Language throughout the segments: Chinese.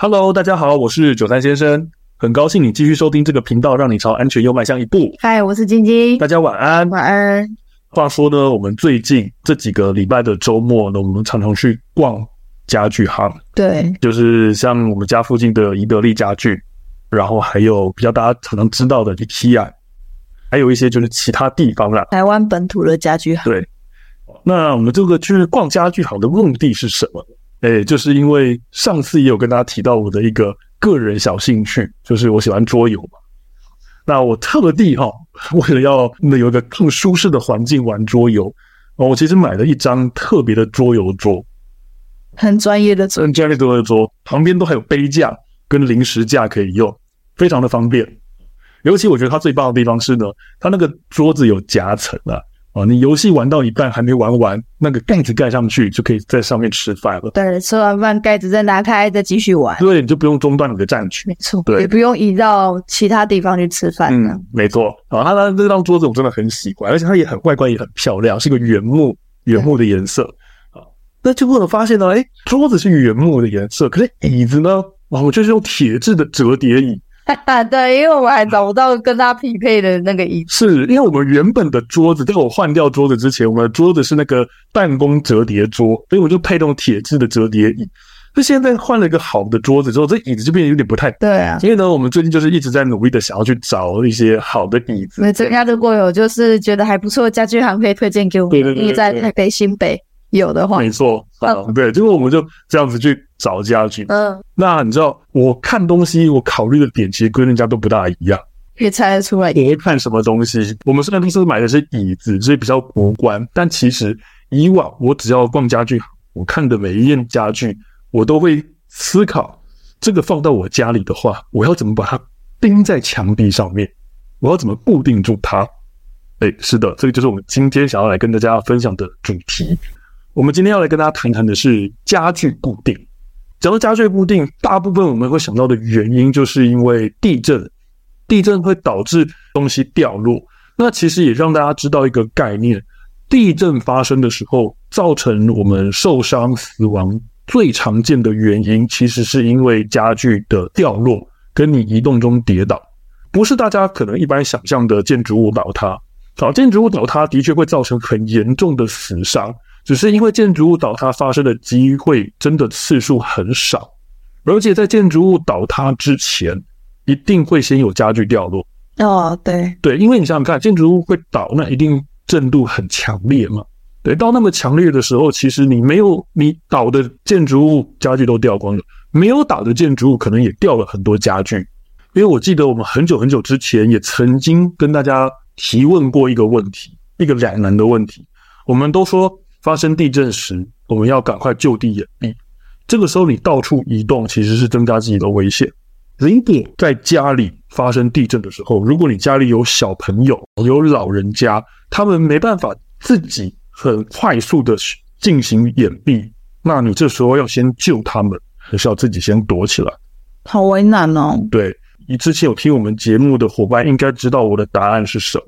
Hello，大家好，我是九三先生，很高兴你继续收听这个频道，让你朝安全又迈向一步。嗨，我是晶晶，大家晚安，晚安。话说呢，我们最近这几个礼拜的周末呢，我们常常去逛家具行，对，就是像我们家附近的宜得利家具，然后还有比较大家常常知道的 IKEA，还有一些就是其他地方啦，台湾本土的家具行。对，那我们这个去逛家具行的目的是什么？哎，就是因为上次也有跟大家提到我的一个个人小兴趣，就是我喜欢桌游嘛。那我特地哈，为了要有一个更舒适的环境玩桌游，我其实买了一张特别的桌游桌，很专业的桌，很专业的桌游桌，旁边都还有杯架跟零食架可以用，非常的方便。尤其我觉得它最棒的地方是呢，它那个桌子有夹层啊。哦，你游戏玩到一半还没玩完，那个盖子盖上去就可以在上面吃饭了。对，吃完饭盖子再拿开，再继续玩。对，你就不用中断你的战局。没错，对，也不用移到其他地方去吃饭。嗯，没错。啊，它的这张桌子我真的很喜欢，而且它也很外观也很漂亮，是个原木原木的颜色。啊，那就会发现呢，哎，桌子是原木的颜色，可是椅子呢，哦，我就是用铁质的折叠椅。对，因为我们还找不到跟它匹配的那个椅子。是因为我们原本的桌子，在我换掉桌子之前，我们的桌子是那个办公折叠桌，所以我就配那种铁质的折叠椅。那现在换了一个好的桌子之后，这椅子就变得有点不太对啊。因为呢，我们最近就是一直在努力的想要去找一些好的椅子。那这家如果有就是觉得还不错的家具行，可以推荐给我们。对对对，你在台北新北有的话，没错。嗯，对，结果我们就这样子去找家具。嗯，那你知道我看东西，我考虑的点其实跟人家都不大一样。可以猜得出来。你会看什么东西？我们虽然都是买的是椅子，所以比较无关。但其实以往我只要逛家具，我看的每一件家具，我都会思考：这个放到我家里的话，我要怎么把它钉在墙壁上面？我要怎么固定住它？哎，是的，这个就是我们今天想要来跟大家分享的主题。我们今天要来跟大家谈谈的是家具固定。讲到家具固定，大部分我们会想到的原因，就是因为地震，地震会导致东西掉落。那其实也让大家知道一个概念：地震发生的时候，造成我们受伤、死亡最常见的原因，其实是因为家具的掉落，跟你移动中跌倒，不是大家可能一般想象的建筑物倒塌。好，建筑物倒塌的确会造成很严重的死伤。只是因为建筑物倒塌发生的机会真的次数很少，而且在建筑物倒塌之前，一定会先有家具掉落。哦，对对，因为你想想看，建筑物会倒，那一定震度很强烈嘛。对，到那么强烈的时候，其实你没有你倒的建筑物家具都掉光了，没有倒的建筑物可能也掉了很多家具。因为我记得我们很久很久之前也曾经跟大家提问过一个问题，一个两难的问题，我们都说。发生地震时，我们要赶快就地掩蔽。这个时候，你到处移动其实是增加自己的危险。如果在家里发生地震的时候，如果你家里有小朋友、有老人家，他们没办法自己很快速的进行掩蔽，那你这时候要先救他们，还是要自己先躲起来？好为难哦。对，你之前有听我们节目的伙伴应该知道我的答案是什么。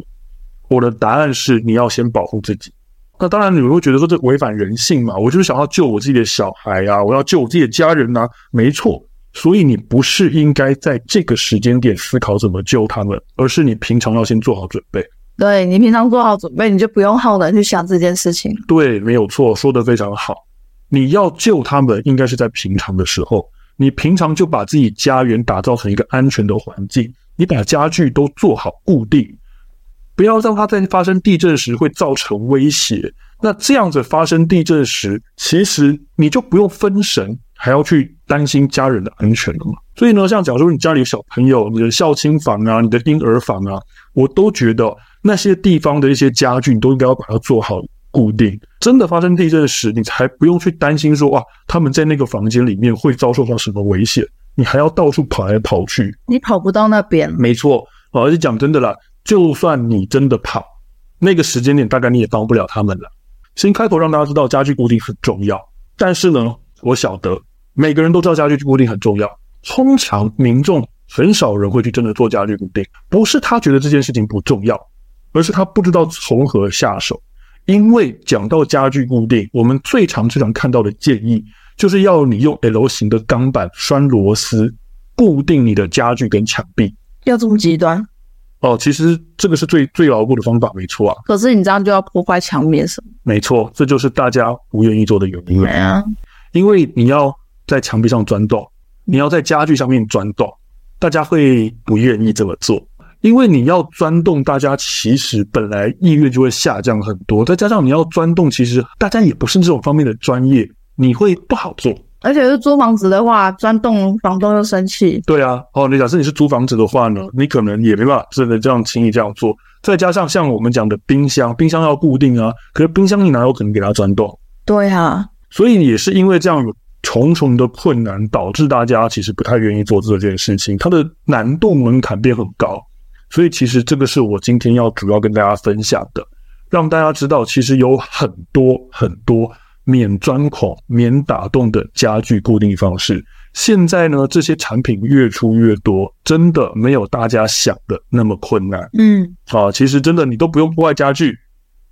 我的答案是，你要先保护自己。那当然，你们会觉得说这违反人性嘛？我就是想要救我自己的小孩啊，我要救我自己的家人啊，没错。所以你不是应该在这个时间点思考怎么救他们，而是你平常要先做好准备。对，你平常做好准备，你就不用耗能去想这件事情。对，没有错，说得非常好。你要救他们，应该是在平常的时候，你平常就把自己家园打造成一个安全的环境，你把家具都做好固定。不要让它在发生地震时会造成威胁。那这样子发生地震时，其实你就不用分神，还要去担心家人的安全了嘛。所以呢，像假如你家里有小朋友，你的孝亲房啊，你的婴儿房啊，我都觉得那些地方的一些家具，你都应该要把它做好固定。真的发生地震时，你才不用去担心说哇，他们在那个房间里面会遭受到什么危险，你还要到处跑来跑去，你跑不到那边。没错，而且讲真的啦。就算你真的跑，那个时间点大概你也帮不了他们了。先开头让大家知道家具固定很重要，但是呢，我晓得每个人都知道家具固定很重要。通常民众很少人会去真的做家具固定，不是他觉得这件事情不重要，而是他不知道从何下手。因为讲到家具固定，我们最常最常看到的建议就是要你用 L 型的钢板拴螺丝固定你的家具跟墙壁。要这么极端？哦，其实这个是最最牢固的方法，没错啊。可是你这样就要破坏墙面什么？没错，这就是大家不愿意做的原因。对啊，因为你要在墙壁上钻洞，你要在家具上面钻洞，大家会不愿意这么做。因为你要钻洞，大家其实本来意愿就会下降很多，再加上你要钻洞，其实大家也不是这种方面的专业，你会不好做。而且是租房子的话，钻洞房东又生气。对啊，哦，你假设你是租房子的话呢，你可能也没办法真的这样轻易这样做。再加上像我们讲的冰箱，冰箱要固定啊，可是冰箱你哪有可能给它钻洞？对啊，所以也是因为这样有重重的困难，导致大家其实不太愿意做这件事情，它的难度门槛变很高。所以其实这个是我今天要主要跟大家分享的，让大家知道其实有很多很多。免钻孔、免打洞的家具固定方式，现在呢，这些产品越出越多，真的没有大家想的那么困难。嗯，啊，其实真的你都不用破坏家具，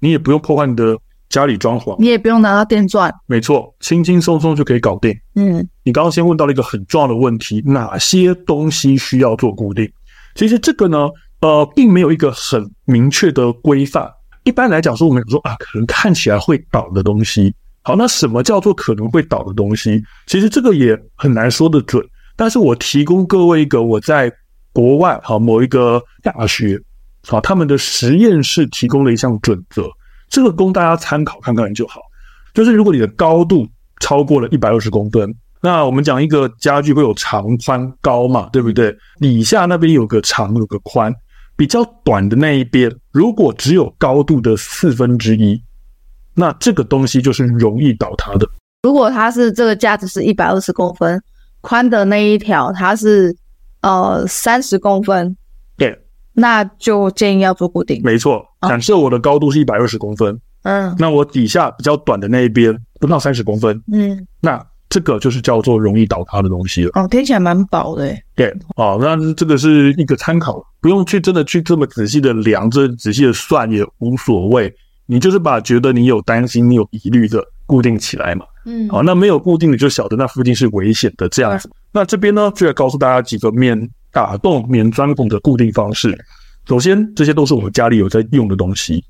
你也不用破坏你的家里装潢，你也不用拿到电钻，没错，轻轻松松就可以搞定。嗯，你刚刚先问到了一个很重要的问题，哪些东西需要做固定？其实这个呢，呃，并没有一个很明确的规范。一般来讲说，我们说啊，可能看起来会倒的东西。好，那什么叫做可能会倒的东西？其实这个也很难说得准。但是我提供各位一个我在国外好某一个大学啊他们的实验室提供了一项准则，这个供大家参考看看就好。就是如果你的高度超过了一百二十公分，那我们讲一个家具会有长宽高嘛，对不对？底下那边有个长有个宽，比较短的那一边，如果只有高度的四分之一。那这个东西就是容易倒塌的。如果它是这个架子是一百二十公分，宽的那一条它是呃三十公分，对，那就建议要做固定。没错，假设我的高度是一百二十公分，嗯，那我底下比较短的那一边不到三十公分，嗯，那这个就是叫做容易倒塌的东西了。哦，听起来蛮薄的，对，哦，那这个是一个参考，不用去真的去这么仔细的量，这仔细的算也无所谓。你就是把觉得你有担心、你有疑虑的固定起来嘛，嗯，好，那没有固定的就晓得那附近是危险的这样子。那这边呢，就要告诉大家几个免打洞、免钻孔的固定方式。首先，这些都是我们家里有在用的东西。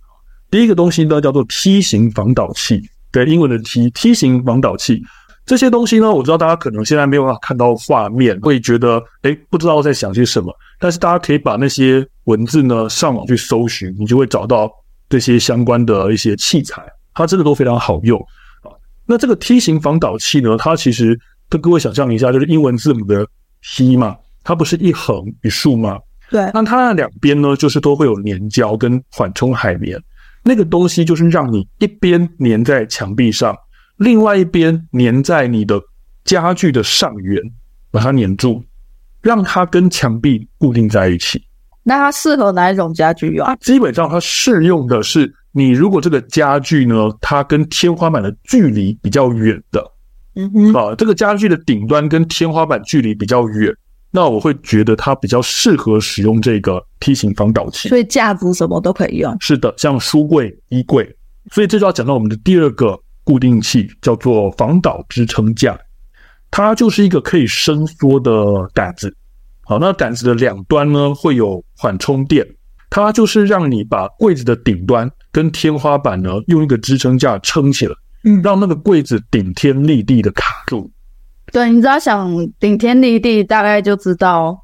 第一个东西呢，叫做梯形防倒器，对，英文的梯，梯形防倒器。这些东西呢，我知道大家可能现在没有办法看到画面，会觉得诶，不知道在想些什么。但是大家可以把那些文字呢上网去搜寻，你就会找到。这些相关的一些器材，它真的都非常好用啊。那这个梯形防倒器呢，它其实跟各位想象一下，就是英文字母的 T 嘛，它不是一横一竖吗？对。那它的两边呢，就是都会有粘胶跟缓冲海绵，那个东西就是让你一边粘在墙壁上，另外一边粘在你的家具的上缘，把它粘住，让它跟墙壁固定在一起。那它适合哪一种家具用啊？基本上它适用的是你如果这个家具呢，它跟天花板的距离比较远的，嗯哼，啊，这个家具的顶端跟天花板距离比较远，那我会觉得它比较适合使用这个梯形防倒器。所以架子什么都可以用。是的，像书柜、衣柜。所以这就要讲到我们的第二个固定器，叫做防倒支撑架，它就是一个可以伸缩的杆子。好，那杆子的两端呢，会有缓冲垫，它就是让你把柜子的顶端跟天花板呢，用一个支撑架撑起来，嗯，让那个柜子顶天立地的卡住。对，你只要想顶天立地，大概就知道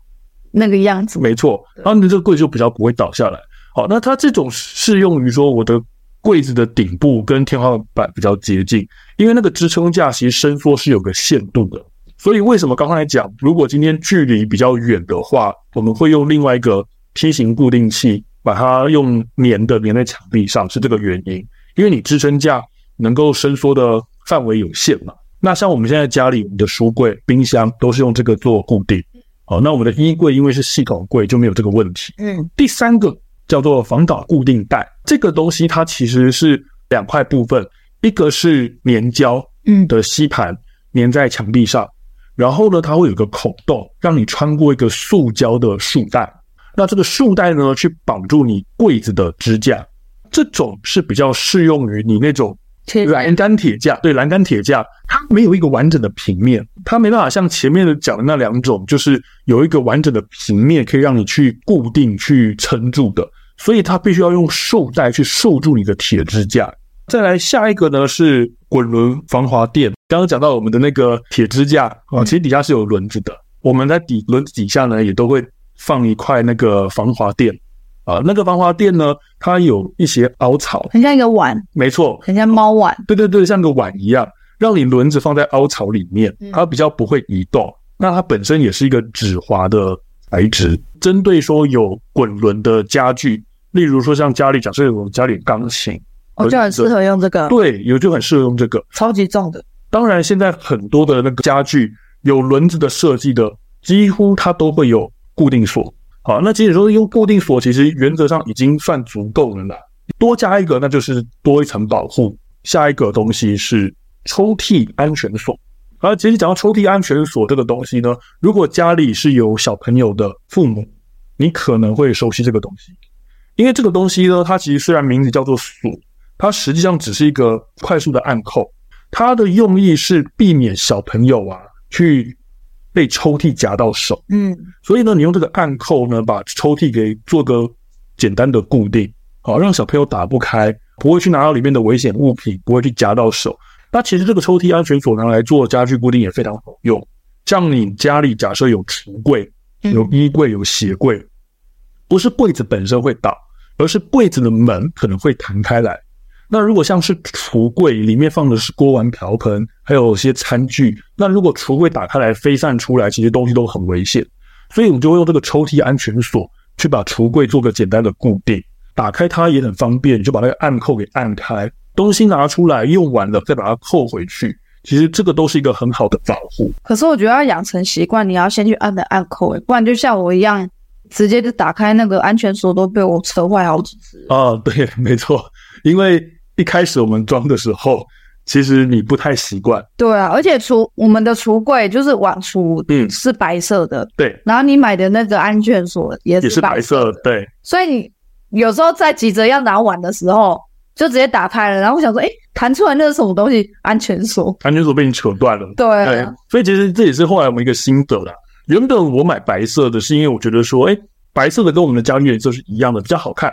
那个样子。没错，然后你这个柜子就比较不会倒下来。好，那它这种适用于说我的柜子的顶部跟天花板比较接近，因为那个支撑架其实伸缩是有个限度的。所以为什么刚才讲，如果今天距离比较远的话，我们会用另外一个梯形固定器，把它用粘的粘在墙壁上，是这个原因。因为你支撑架能够伸缩的范围有限嘛。那像我们现在家里，我们的书柜、冰箱都是用这个做固定。好，那我们的衣柜因为是系统柜，就没有这个问题。嗯，第三个叫做防倒固定带，这个东西它其实是两块部分，一个是粘胶嗯的吸盘粘在墙壁上。然后呢，它会有个孔洞，让你穿过一个塑胶的束带。那这个束带呢，去绑住你柜子的支架。这种是比较适用于你那种铁栏杆铁架，对，栏杆铁架，它没有一个完整的平面，它没办法像前面的讲的那两种，就是有一个完整的平面可以让你去固定、去撑住的，所以它必须要用束带去束住你的铁支架。再来下一个呢是滚轮防滑垫，刚刚讲到我们的那个铁支架啊，其实底下是有轮子的，我们在底轮子底下呢也都会放一块那个防滑垫。啊，那个防滑垫呢，它有一些凹槽，很像一个碗，没错，很像猫碗，对对对，像个碗一样，让你轮子放在凹槽里面，它比较不会移动。嗯、那它本身也是一个止滑的材质，针对说有滚轮的家具，例如说像家里假设有家里钢琴，我、哦、就很适合用这个，对，有就很适合用这个，超级重的。当然，现在很多的那个家具有轮子的设计的，几乎它都会有固定锁。好，那即使说用固定锁，其实原则上已经算足够了啦。多加一个，那就是多一层保护。下一个东西是抽屉安全锁。而其实讲到抽屉安全锁这个东西呢，如果家里是有小朋友的父母，你可能会熟悉这个东西，因为这个东西呢，它其实虽然名字叫做锁，它实际上只是一个快速的按扣，它的用意是避免小朋友啊去。被抽屉夹到手，嗯，所以呢，你用这个暗扣呢，把抽屉给做个简单的固定，好，让小朋友打不开，不会去拿到里面的危险物品，不会去夹到手。那其实这个抽屉安全锁拿来做家具固定也非常好用。像你家里假设有橱柜、有衣柜、有鞋柜，不是柜子本身会倒，而是柜子的门可能会弹开来。那如果像是橱柜里面放的是锅碗瓢盆，还有一些餐具，那如果橱柜打开来飞散出来，其实东西都很危险。所以我们就会用这个抽屉安全锁去把橱柜做个简单的固定，打开它也很方便，你就把那个暗扣给按开，东西拿出来用完了再把它扣回去，其实这个都是一个很好的保护。可是我觉得要养成习惯，你要先去按的按扣，不然就像我一样，直接就打开那个安全锁都被我扯坏好几次。啊，对，没错，因为。一开始我们装的时候，其实你不太习惯。对啊，而且橱我们的橱柜就是碗橱，嗯，是白色的。对，然后你买的那个安全锁也是白色的。对，所以你有时候在急着要拿碗的时候，就直接打开了，然后我想说，哎，弹出来那是什么东西？安全锁，安全锁被你扯断了。对所以其实这也是后来我们一个心得啦。原本我买白色的是因为我觉得说，哎，白色的跟我们的家具颜色是一样的，比较好看。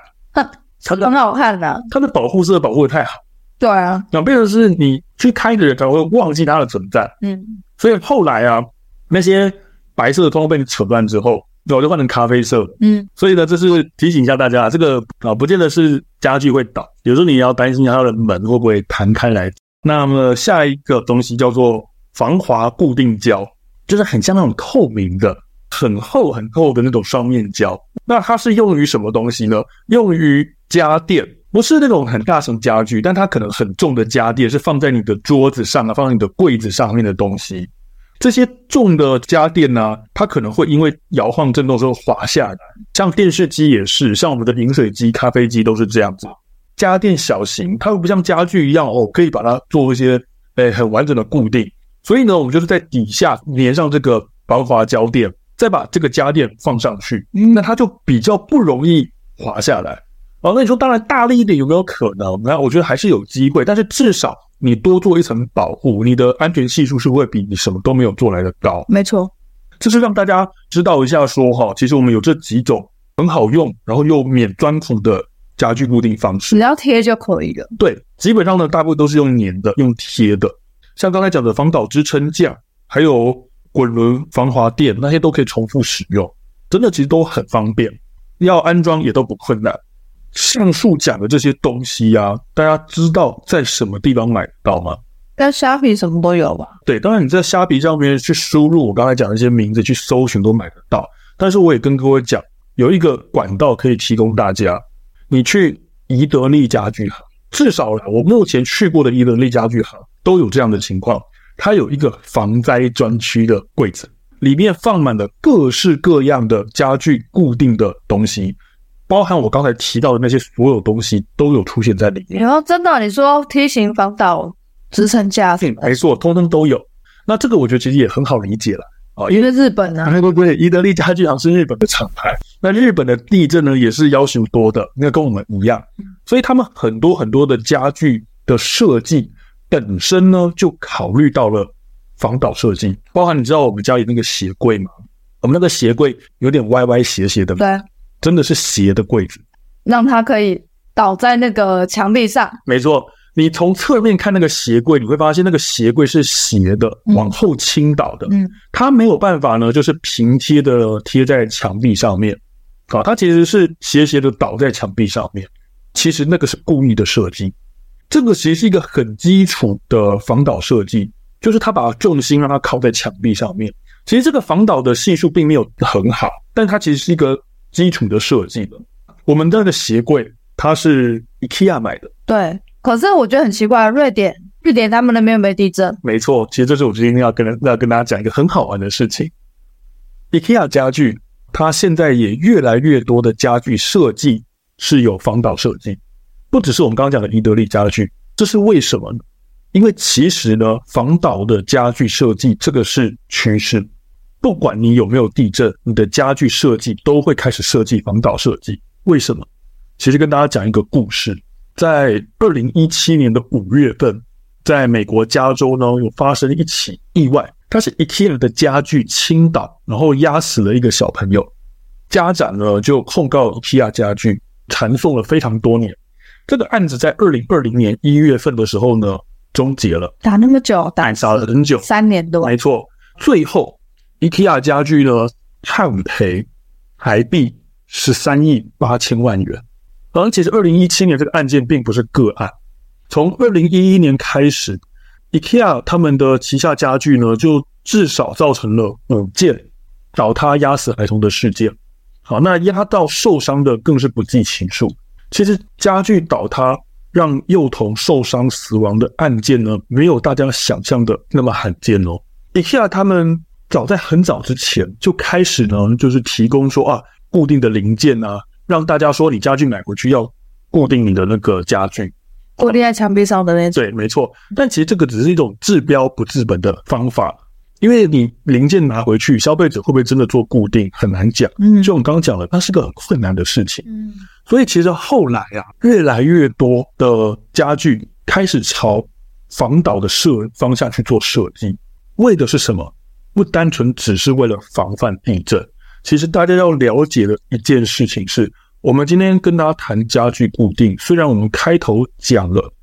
哼。它很好看的，它的保护色保护的太好。对啊，那变成是你去开的人可能会忘记它的存在。嗯，所以后来啊，那些白色的通通被你扯断之后，我就换成咖啡色。嗯，所以呢，这是提醒一下大家，这个啊，不见得是家具会倒，有时候你要担心它的门会不会弹开来。那么下一个东西叫做防滑固定胶，就是很像那种透明的。很厚很厚的那种双面胶，那它是用于什么东西呢？用于家电，不是那种很大型家具，但它可能很重的家电是放在你的桌子上啊，放在你的柜子上面的东西。这些重的家电呢、它可能会因为摇晃震动之后滑下来。像电视机也是，像我们的饮水机、咖啡机都是这样子。家电小型，它又不像家具一样哦，可以把它做一些诶、很完整的固定。所以呢，我们就是在底下粘上这个防滑胶垫。再把这个家电放上去，那它就比较不容易滑下来。哦，那你说当然大力一点有没有可能？那我觉得还是有机会，但是至少你多做一层保护，你的安全系数是会比你什么都没有做来的高。没错，就是让大家知道一下说哈，其实我们有这几种很好用，然后又免钻孔的家具固定方式，只要贴就可以了。对，基本上呢，大部分都是用粘的，用贴的，像刚才讲的防倒支撑架，还有。滚轮防滑垫那些都可以重复使用，真的其实都很方便，要安装也都不困难。上述讲的这些东西啊，大家知道在什么地方买得到吗？在虾皮什么都有吧？对，当然你在虾皮上面去输入我刚才讲的一些名字去搜寻都买得到。但是我也跟各位讲，有一个管道可以提供大家，你去宜得利家具行，至少我目前去过的宜得利家具行都有这样的情况。它有一个防灾专区的柜子，里面放满了各式各样的家具固定的东西，包含我刚才提到的那些所有东西都有出现在里面。然后真的，你说梯形防倒支撑架，没错，通通都有。那这个我觉得其实也很好理解了啊，因为日本呢，对对对，宜得利家具行是日本的厂牌。那日本的地震呢，也是要求多的，那跟我们一样，所以他们很多很多的家具的设计本身呢，就考虑到了防倒设计，包含你知道我们家里那个鞋柜吗？我们那个鞋柜有点歪歪斜斜的，对，真的是斜的柜子，让它可以倒在那个墙壁上。没错，你从侧面看那个鞋柜，你会发现那个鞋柜是斜的，往后倾倒的，嗯，它没有办法呢，就是平贴的贴在墙壁上面。啊，它其实是斜斜的倒在墙壁上面，其实那个是故意的设计。这个其实是一个很基础的防倒设计，就是它把重心让它靠在墙壁上面。其实这个防倒的系数并没有很好，但它其实是一个基础的设计的。我们那个鞋柜它是 IKEA 买的，对。可是我觉得很奇怪，瑞典，瑞典他们那边有没有地震？没错，其实这是我今天要跟要跟大家讲一个很好玩的事情，IKEA 家具。它现在也越来越多的家具设计是有防倒设计，不只是我们刚刚讲的宜得利家具，这是为什么呢？因为其实呢，防倒的家具设计这个是趋势，不管你有没有地震，你的家具设计都会开始设计防倒设计。为什么？其实跟大家讲一个故事，在二零一七年的五月份，在美国加州呢，有发生一起意外。它是 IKEA 的家具倾倒，然后压死了一个小朋友。家长呢就控告 IKEA 家具缠讼了非常多年。这个案子在二零二零年一月份的时候呢终结了。打那么久，打打了很久，三年多。没错，最后 IKEA 家具呢判赔台币十三亿八千万元。而其实二零一七年这个案件并不是个案，从二零一一年开始。IKEA 他们的旗下家具呢，就至少造成了五件倒塌压死孩童的事件。好，那压到受伤的更是不计其数。其实家具倒塌让幼童受伤死亡的案件呢，没有大家想象的那么罕见哦。IKEA 他们早在很早之前就开始呢，就是提供说啊，固定的零件啊，让大家说你家具买回去要固定你的那个家具。固定在墙壁上的那种，对，没错。但其实这个只是一种治标不治本的方法，因为你零件拿回去，消费者会不会真的做固定，很难讲。嗯，就我们刚刚讲了，它是个很困难的事情。嗯，所以其实后来啊，越来越多的家具开始朝防倒的设方向去做设计，为的是什么？不单纯只是为了防范地震。其实大家要了解的一件事情是。我们今天跟大家谈家具固定，虽然我们开头讲了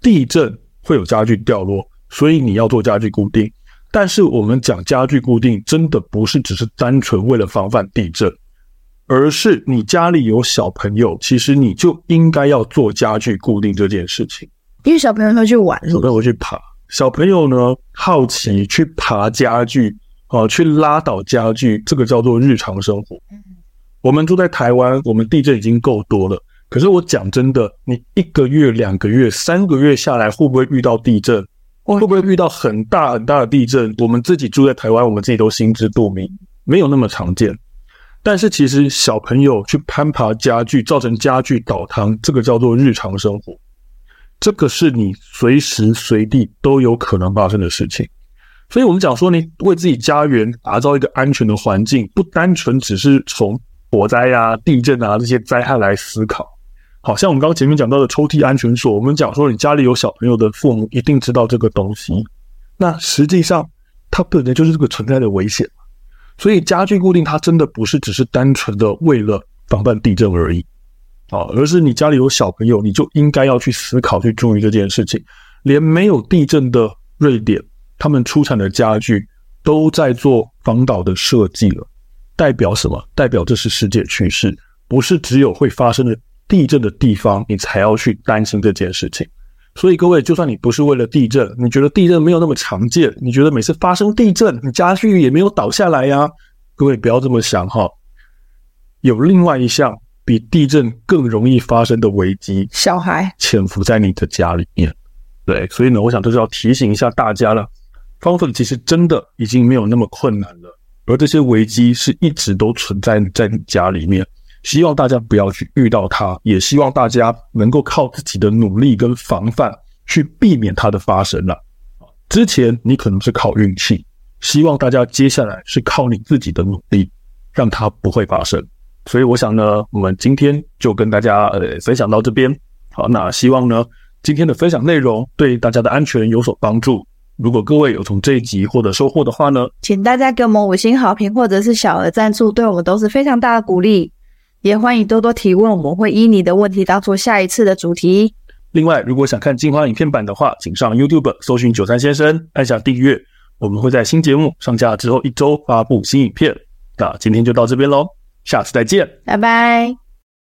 地震会有家具掉落，所以你要做家具固定，但是我们讲家具固定真的不是只是单纯为了防范地震，而是你家里有小朋友，其实你就应该要做家具固定这件事情。因为小朋友会去玩，小朋友会去爬，小朋友呢好奇去爬家具，啊，去拉倒家具，这个叫做日常生活。我们住在台湾，我们地震已经够多了。可是我讲真的，你一个月、两个月、三个月下来，会不会遇到地震？会不会遇到很大很大的地震？我们自己住在台湾，我们自己都心知肚明，没有那么常见。但是其实小朋友去攀爬家具，造成家具倒塌，这个叫做日常生活。这个是你随时随地都有可能发生的事情。所以我们讲说，你为自己家园打造一个安全的环境，不单纯只是从火灾啊、地震啊这些灾害来思考，好像我们刚刚前面讲到的抽屉安全锁，我们讲说你家里有小朋友的父母一定知道这个东西。那实际上它本来就是这个存在的危险，所以家具固定它真的不是只是单纯的为了防范地震而已啊，而是你家里有小朋友，你就应该要去思考、去注意这件事情。连没有地震的瑞典，他们出产的家具都在做防倒的设计了。代表什么？代表这是世界趋势，不是只有会发生的地震的地方，你才要去担心这件事情。所以各位，就算你不是为了地震，你觉得地震没有那么常见，你觉得每次发生地震，你家具也没有倒下来呀？各位不要这么想哈。有另外一项比地震更容易发生的危机，小孩潜伏在你的家里面。对，所以呢，我想这是要提醒一下大家了。方粉其实真的已经没有那么困难了。而这些危机是一直都存在在你家里面，希望大家不要去遇到它，也希望大家能够靠自己的努力跟防范去避免它的发生了。之前你可能是靠运气，希望大家接下来是靠你自己的努力，让它不会发生。所以我想呢，我们今天就跟大家呃分享到这边。好，那希望呢今天的分享内容对大家的安全有所帮助。如果各位有从这一集获得收获的话呢，请大家给我们五星好评或者是小额赞助，对我们都是非常大的鼓励。也欢迎多多提问，我们会依你的问题当做下一次的主题。另外，如果想看精华影片版的话，请上 YouTube 搜寻九三先生，按下订阅。我们会在新节目上架之后一周发布新影片。那今天就到这边喽，下次再见，拜拜。